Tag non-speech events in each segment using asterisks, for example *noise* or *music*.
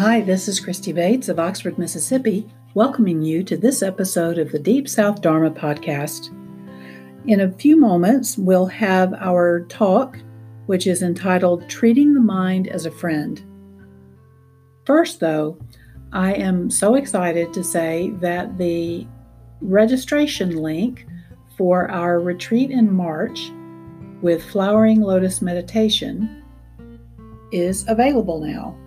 Hi, this is Christy Bates of Oxford, Mississippi, welcoming you to this episode of the Deep South Dharma podcast. In a few moments, we'll have our talk, which is entitled Treating the Mind as a Friend. First, though, I am so excited to say that the registration link for our retreat in March with Flowering Lotus Meditation is available now.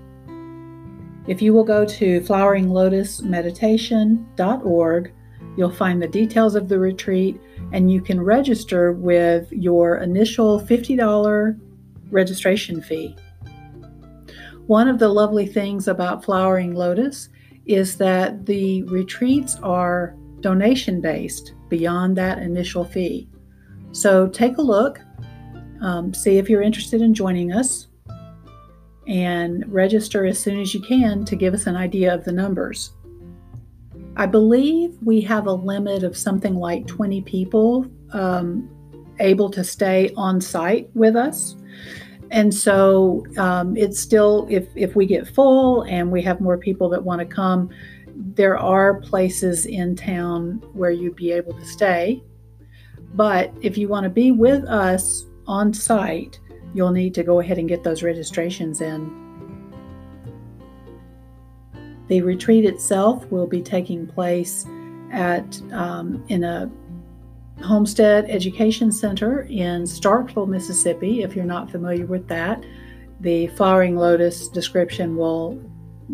If you will go to floweringlotusmeditation.org, you'll find the details of the retreat and you can register with your initial $50 registration fee. One of the lovely things about Flowering Lotus is that the retreats are donation based beyond that initial fee. So take a look, um, see if you're interested in joining us and register as soon as you can to give us an idea of the numbers. I believe we have a limit of something like 20 people um, able to stay on site with us. And so um, it's still, if, if we get full and we have more people that want to come, there are places in town where you'd be able to stay. But if you want to be with us on site, you'll need to go ahead and get those registrations in. The retreat itself will be taking place at um, in a Homestead Education Center in Starkville, Mississippi. If you're not familiar with that, the Flowering Lotus description will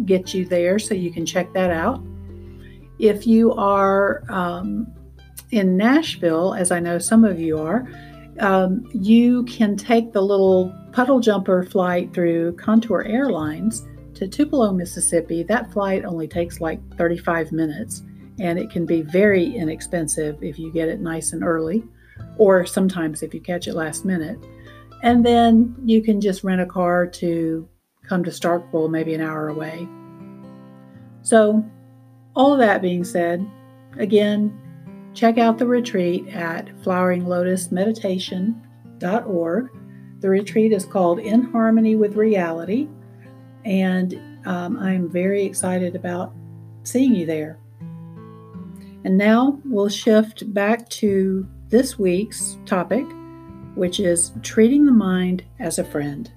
get you there so you can check that out. If you are um, in Nashville, as I know some of you are, um, you can take the little puddle jumper flight through Contour Airlines to Tupelo, Mississippi. That flight only takes like 35 minutes and it can be very inexpensive if you get it nice and early, or sometimes if you catch it last minute. And then you can just rent a car to come to Starkville, maybe an hour away. So, all that being said, again, Check out the retreat at floweringlotusmeditation.org. The retreat is called In Harmony with Reality, and um, I'm very excited about seeing you there. And now we'll shift back to this week's topic, which is treating the mind as a friend.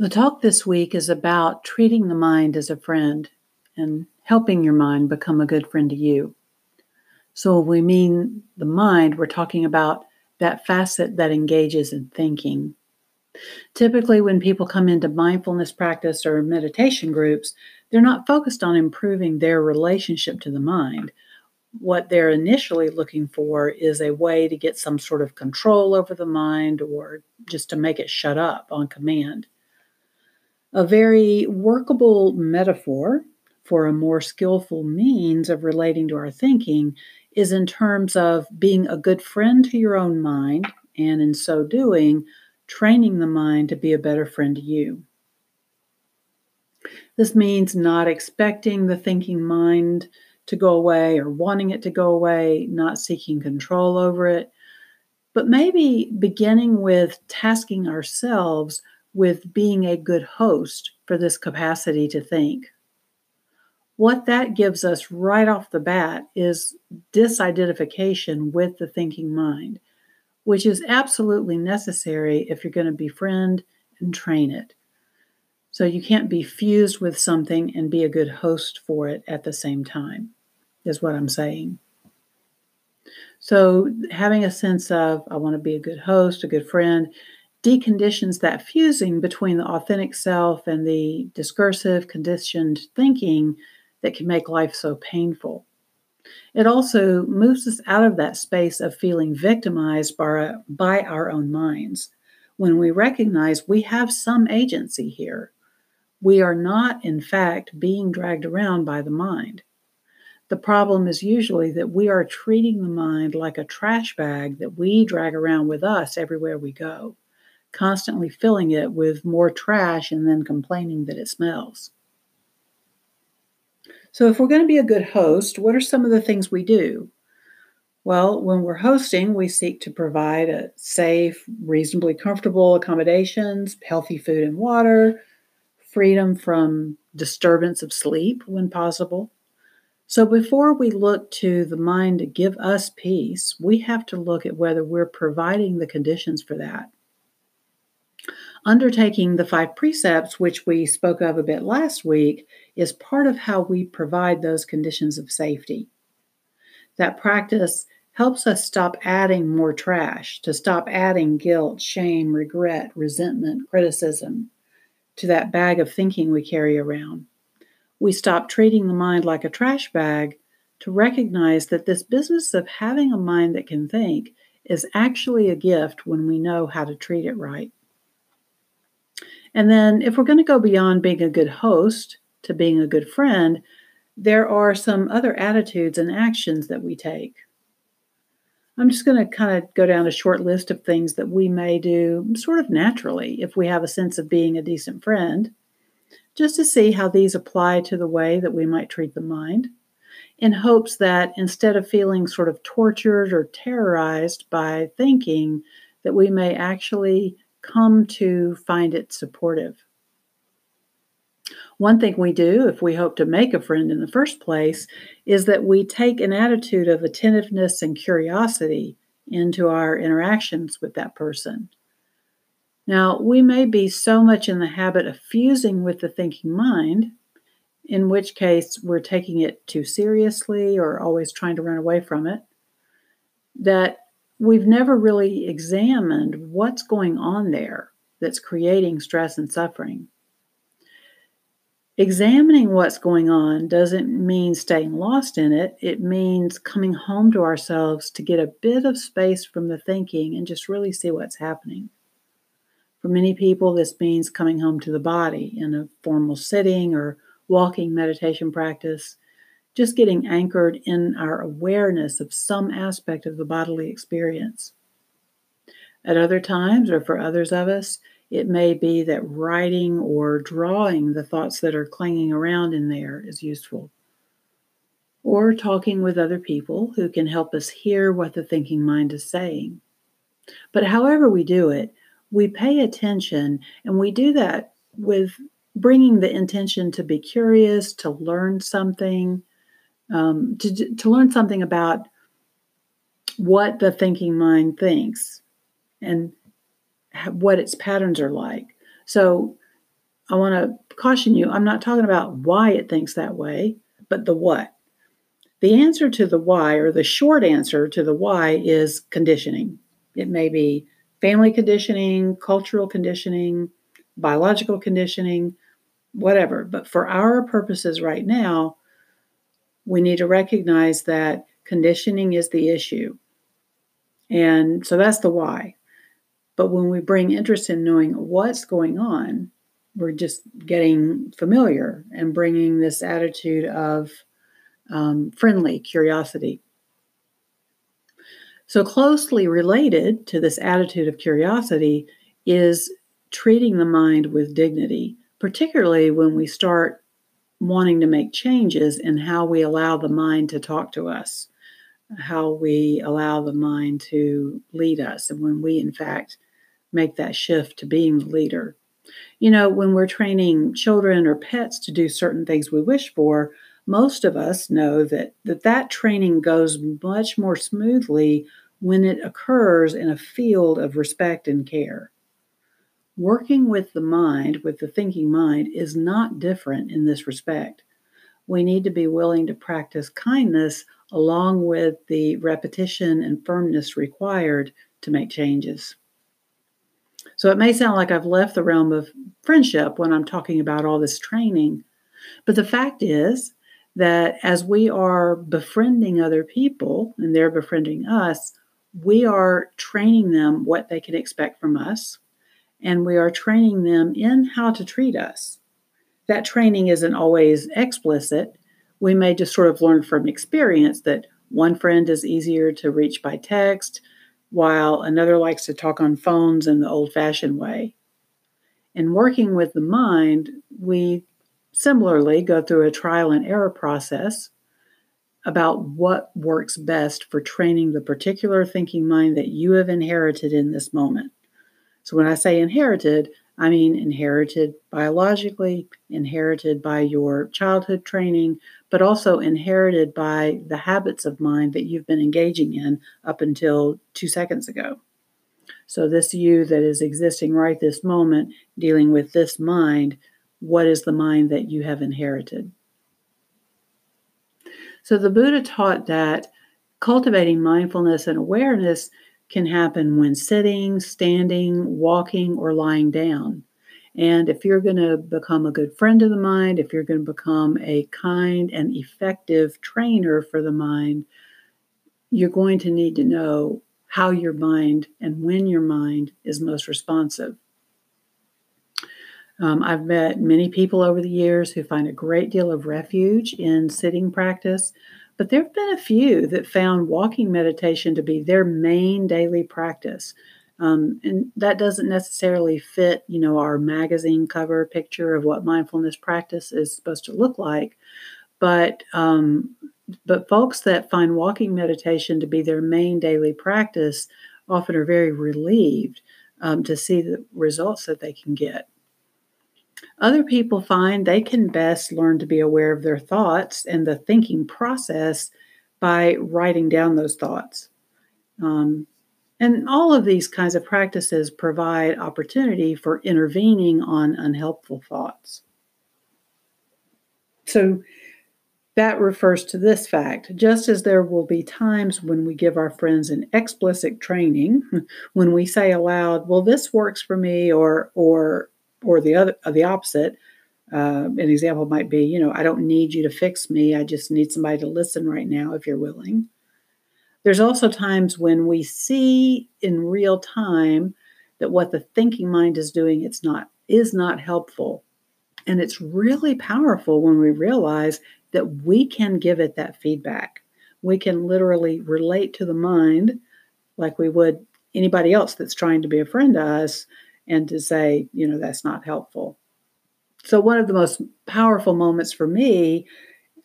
The talk this week is about treating the mind as a friend and helping your mind become a good friend to you. So, we mean the mind, we're talking about that facet that engages in thinking. Typically, when people come into mindfulness practice or meditation groups, they're not focused on improving their relationship to the mind. What they're initially looking for is a way to get some sort of control over the mind or just to make it shut up on command. A very workable metaphor for a more skillful means of relating to our thinking is in terms of being a good friend to your own mind, and in so doing, training the mind to be a better friend to you. This means not expecting the thinking mind to go away or wanting it to go away, not seeking control over it, but maybe beginning with tasking ourselves with being a good host for this capacity to think. What that gives us right off the bat is disidentification with the thinking mind, which is absolutely necessary if you're going to befriend and train it. So you can't be fused with something and be a good host for it at the same time, is what I'm saying. So having a sense of, I want to be a good host, a good friend, deconditions that fusing between the authentic self and the discursive, conditioned thinking that can make life so painful. It also moves us out of that space of feeling victimized by, by our own minds when we recognize we have some agency here. We are not, in fact, being dragged around by the mind. The problem is usually that we are treating the mind like a trash bag that we drag around with us everywhere we go, constantly filling it with more trash and then complaining that it smells. So, if we're going to be a good host, what are some of the things we do? Well, when we're hosting, we seek to provide a safe, reasonably comfortable accommodations, healthy food and water, freedom from disturbance of sleep when possible. So, before we look to the mind to give us peace, we have to look at whether we're providing the conditions for that. Undertaking the five precepts, which we spoke of a bit last week, is part of how we provide those conditions of safety. That practice helps us stop adding more trash, to stop adding guilt, shame, regret, resentment, criticism to that bag of thinking we carry around. We stop treating the mind like a trash bag to recognize that this business of having a mind that can think is actually a gift when we know how to treat it right. And then, if we're going to go beyond being a good host to being a good friend, there are some other attitudes and actions that we take. I'm just going to kind of go down a short list of things that we may do sort of naturally if we have a sense of being a decent friend, just to see how these apply to the way that we might treat the mind, in hopes that instead of feeling sort of tortured or terrorized by thinking, that we may actually come to find it supportive. One thing we do, if we hope to make a friend in the first place, is that we take an attitude of attentiveness and curiosity into our interactions with that person. Now, we may be so much in the habit of fusing with the thinking mind, in which case we're taking it too seriously or always trying to run away from it, that we've never really examined what's going on there that's creating stress and suffering. Examining what's going on doesn't mean staying lost in it. It means coming home to ourselves to get a bit of space from the thinking and just really see what's happening. For many people, this means coming home to the body in a formal sitting or walking meditation practice just getting anchored in our awareness of some aspect of the bodily experience. At other times, or for others of us, it may be that writing or drawing the thoughts that are clanging around in there is useful. Or talking with other people who can help us hear what the thinking mind is saying. But however we do it, we pay attention and we do that with bringing the intention to be curious, to learn something, um, to, to learn something about what the thinking mind thinks and what its patterns are like. So I want to caution you I'm not talking about why it thinks that way, but the what. The answer to the why, or the short answer to the why, is conditioning. It may be family conditioning, cultural conditioning, biological conditioning, whatever. But for our purposes right now, we need to recognize that conditioning is the issue. And so that's the why. But when we bring interest in knowing what's going on, we're just getting familiar and bringing this attitude of um, friendly curiosity. So, closely related to this attitude of curiosity is treating the mind with dignity, particularly when we start wanting to make changes in how we allow the mind to talk to us, how we allow the mind to lead us, and when we, in fact, make that shift to being the leader. You know, when we're training children or pets to do certain things we wish for, most of us know that that, that training goes much more smoothly when it occurs in a field of respect and care. Working with the mind, with the thinking mind, is not different in this respect. We need to be willing to practice kindness along with the repetition and firmness required to make changes. So it may sound like I've left the realm of friendship when I'm talking about all this training, but the fact is that as we are befriending other people and they're befriending us, we are training them what they can expect from us, and we are training them in how to treat us. That training isn't always explicit. We may just sort of learn from experience that one friend is easier to reach by text, while another likes to talk on phones in the old fashioned way. In working with the mind, we similarly go through a trial and error process about what works best for training the particular thinking mind that you have inherited in this moment. So, when I say inherited, I mean inherited biologically, inherited by your childhood training, but also inherited by the habits of mind that you've been engaging in up until two seconds ago. So, this you that is existing right this moment, dealing with this mind, what is the mind that you have inherited? So, the Buddha taught that cultivating mindfulness and awareness can happen when sitting, standing, walking, or lying down. And if you're going to become a good friend of the mind, if you're going to become a kind and effective trainer for the mind, you're going to need to know how your mind and when your mind is most responsive. Um, I've met many people over the years who find a great deal of refuge in sitting practice. But there have been a few that found walking meditation to be their main daily practice. Um, and that doesn't necessarily fit, you know, our magazine cover picture of what mindfulness practice is supposed to look like. But um, but folks that find walking meditation to be their main daily practice often are very relieved um, to see the results that they can get. Other people find they can best learn to be aware of their thoughts and the thinking process by writing down those thoughts. Um, and all of these kinds of practices provide opportunity for intervening on unhelpful thoughts. So that refers to this fact just as there will be times when we give our friends an explicit training, *laughs* when we say aloud, well, this works for me, or, or or the other the opposite uh, an example might be you know i don't need you to fix me i just need somebody to listen right now if you're willing. There's also times when we see in real time that what the thinking mind is doing it's not is not helpful. And it's really powerful when we realize that we can give it that feedback. We can literally relate to the mind like we would anybody else that's trying to be a friend to us and to say, you know, that's not helpful. So, one of the most powerful moments for me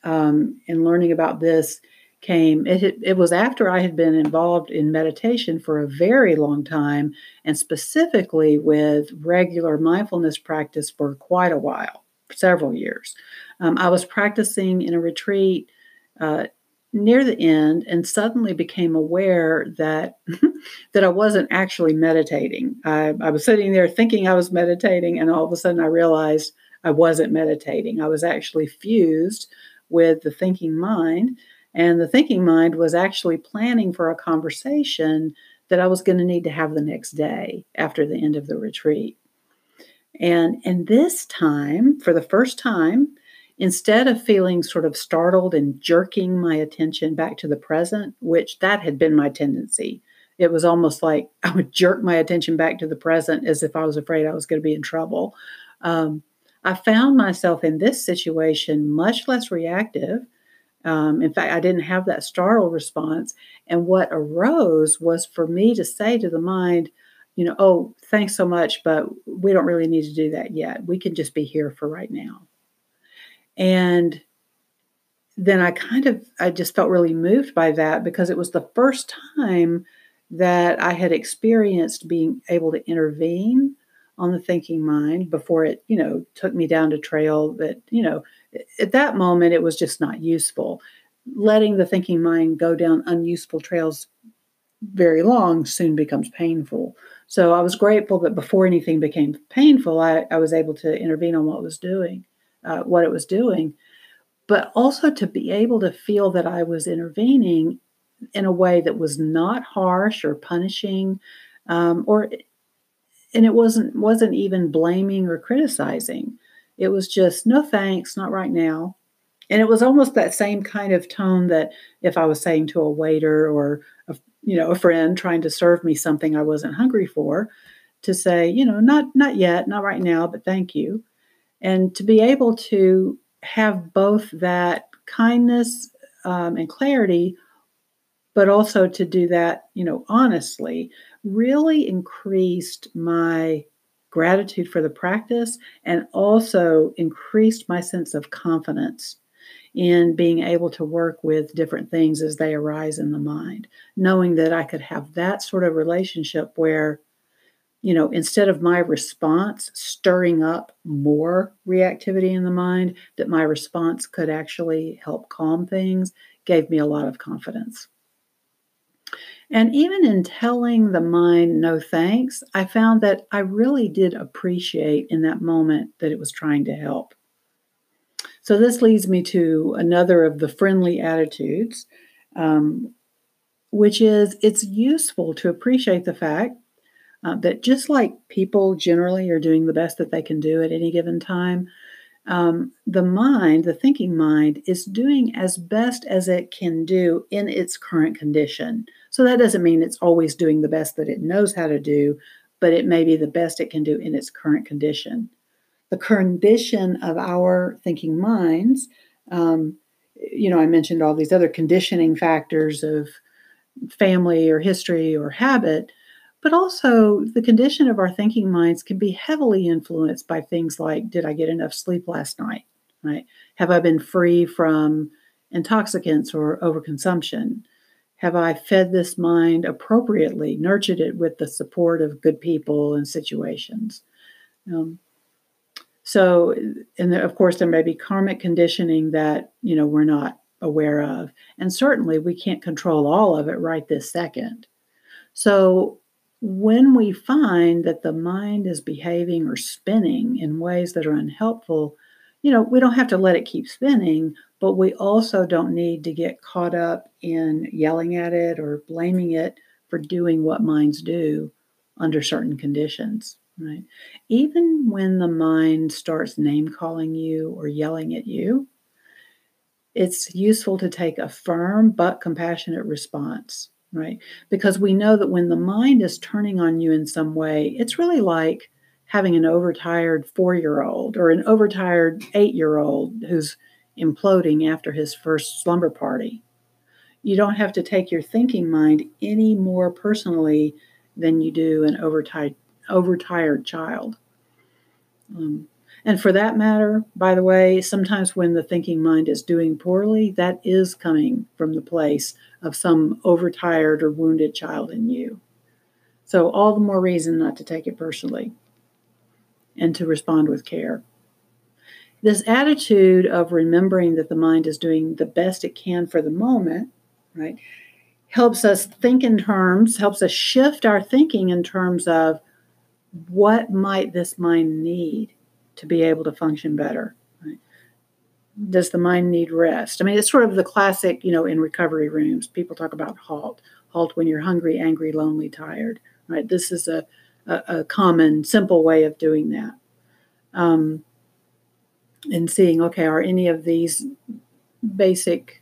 um, in learning about this came, it, it was after I had been involved in meditation for a very long time, and specifically with regular mindfulness practice for quite a while, several years. Um, I was practicing in a retreat uh, near the end and suddenly became aware that *laughs* that I wasn't actually meditating. I, I, was sitting there thinking I was meditating, and all of a sudden I realized I wasn't meditating. I was actually fused with the thinking mind, and the thinking mind was actually planning for a conversation that I was going to need to have the next day after the end of the retreat. And and this time, for the first time, instead of feeling sort of startled and jerking my attention back to the present, which that had been my tendency, it was almost like *laughs* I would jerk my attention back to the present as if I was afraid I was going to be in trouble. Um, I found myself in this situation much less reactive. Um, in fact, I didn't have that startle response. And what arose was for me to say to the mind, you know, oh, thanks so much, but we don't really need to do that yet. We can just be here for right now. And then I kind of I just felt really moved by that because it was the first time that I had experienced being able to intervene on the thinking mind before it, you know, took me down a trail that, you know, at that moment it was just not useful. Letting the thinking mind go down unuseful trails very long soon becomes painful. So I was grateful that before anything became painful, I, I was able to intervene on what was doing uh, what it was doing, but also to be able to feel that I was intervening in a way that was not harsh or punishing, um, or and it wasn't wasn't even blaming or criticizing. It was just no thanks, not right now. And it was almost that same kind of tone that if I was saying to a waiter or a, you know a friend trying to serve me something I wasn't hungry for, to say, you know, not not yet, not right now, but thank you. And to be able to have both that kindness um, and clarity, but also to do that, you know, honestly, really increased my gratitude for the practice and also increased my sense of confidence in being able to work with different things as they arise in the mind, knowing that I could have that sort of relationship where you know, instead of my response stirring up more reactivity in the mind, that my response could actually help calm things, gave me a lot of confidence. And even in telling the mind no thanks, I found that I really did appreciate in that moment that it was trying to help. So, this leads me to another of the friendly attitudes, um, which is it's useful to appreciate the fact uh, that just like people generally are doing the best that they can do at any given time, um, the mind, the thinking mind, is doing as best as it can do in its current condition. So that doesn't mean it's always doing the best that it knows how to do, but it may be the best it can do in its current condition. The condition of our thinking minds, um, you know, I mentioned all these other conditioning factors of family or history or habit but also, the condition of our thinking minds can be heavily influenced by things like Did I get enough sleep last night? Right? Have I been free from intoxicants or overconsumption? Have I fed this mind appropriately, nurtured it with the support of good people and situations? Um, so, and there, of course, there may be karmic conditioning that you know we're not aware of, and certainly we can't control all of it right this second. So, when we find that the mind is behaving or spinning in ways that are unhelpful, you know, we don't have to let it keep spinning, but we also don't need to get caught up in yelling at it or blaming it for doing what minds do under certain conditions, right? Even when the mind starts name calling you or yelling at you, it's useful to take a firm but compassionate response right? Because we know that when the mind is turning on you in some way, it's really like having an overtired four year old or an overtired eight year old who's imploding after his first slumber party. You don't have to take your thinking mind any more personally than you do an overtired, overtired child. Um, and for that matter, by the way, sometimes when the thinking mind is doing poorly, that is coming from the place of some overtired or wounded child in you. So, all the more reason not to take it personally and to respond with care. This attitude of remembering that the mind is doing the best it can for the moment, right, helps us think in terms, helps us shift our thinking in terms of what might this mind need to be able to function better? Right? Does the mind need rest? I mean, it's sort of the classic, you know, in recovery rooms, people talk about halt. Halt when you're hungry, angry, lonely, tired. Right? This is a, a, a common, simple way of doing that. Um, and seeing, okay, are any of these basic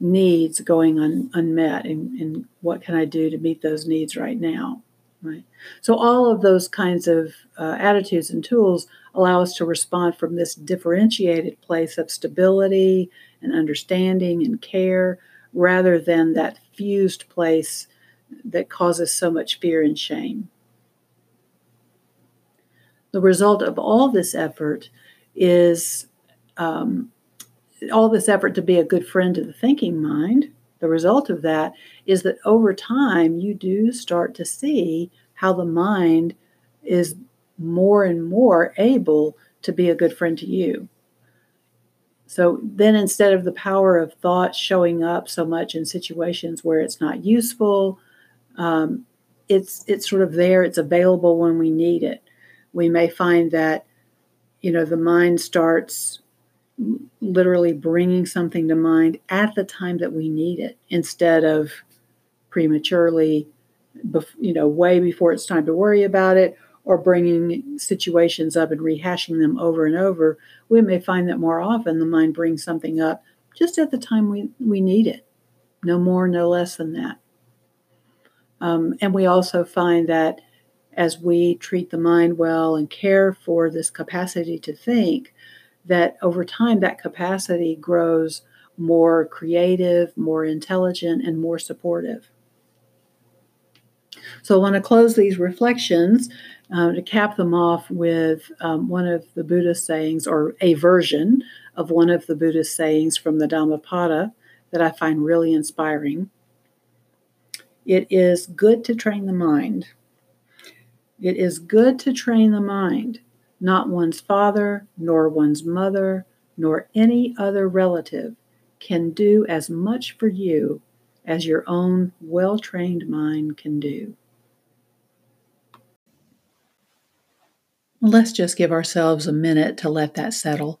needs going un, unmet and, and what can I do to meet those needs right now? Right. So all of those kinds of uh, attitudes and tools allow us to respond from this differentiated place of stability and understanding and care rather than that fused place that causes so much fear and shame. The result of all this effort is um, all this effort to be a good friend to the thinking mind the result of that is that over time, you do start to see how the mind is more and more able to be a good friend to you. So then instead of the power of thought showing up so much in situations where it's not useful, um, it's it's sort of there, it's available when we need it. We may find that you know the mind starts literally bringing something to mind at the time that we need it instead of prematurely you know way before it's time to worry about it or bringing situations up and rehashing them over and over, we may find that more often the mind brings something up just at the time we, we need it. No more, no less than that. Um, and we also find that as we treat the mind well and care for this capacity to think, that over time that capacity grows more creative, more intelligent, and more supportive. So I want to close these reflections uh, to cap them off with um, one of the Buddhist sayings, or a version of one of the Buddhist sayings from the Dhammapada that I find really inspiring. It is good to train the mind. It is good to train the mind, not one's father, nor one's mother, nor any other relative can do as much for you as your own well trained mind can do. Let's just give ourselves a minute to let that settle.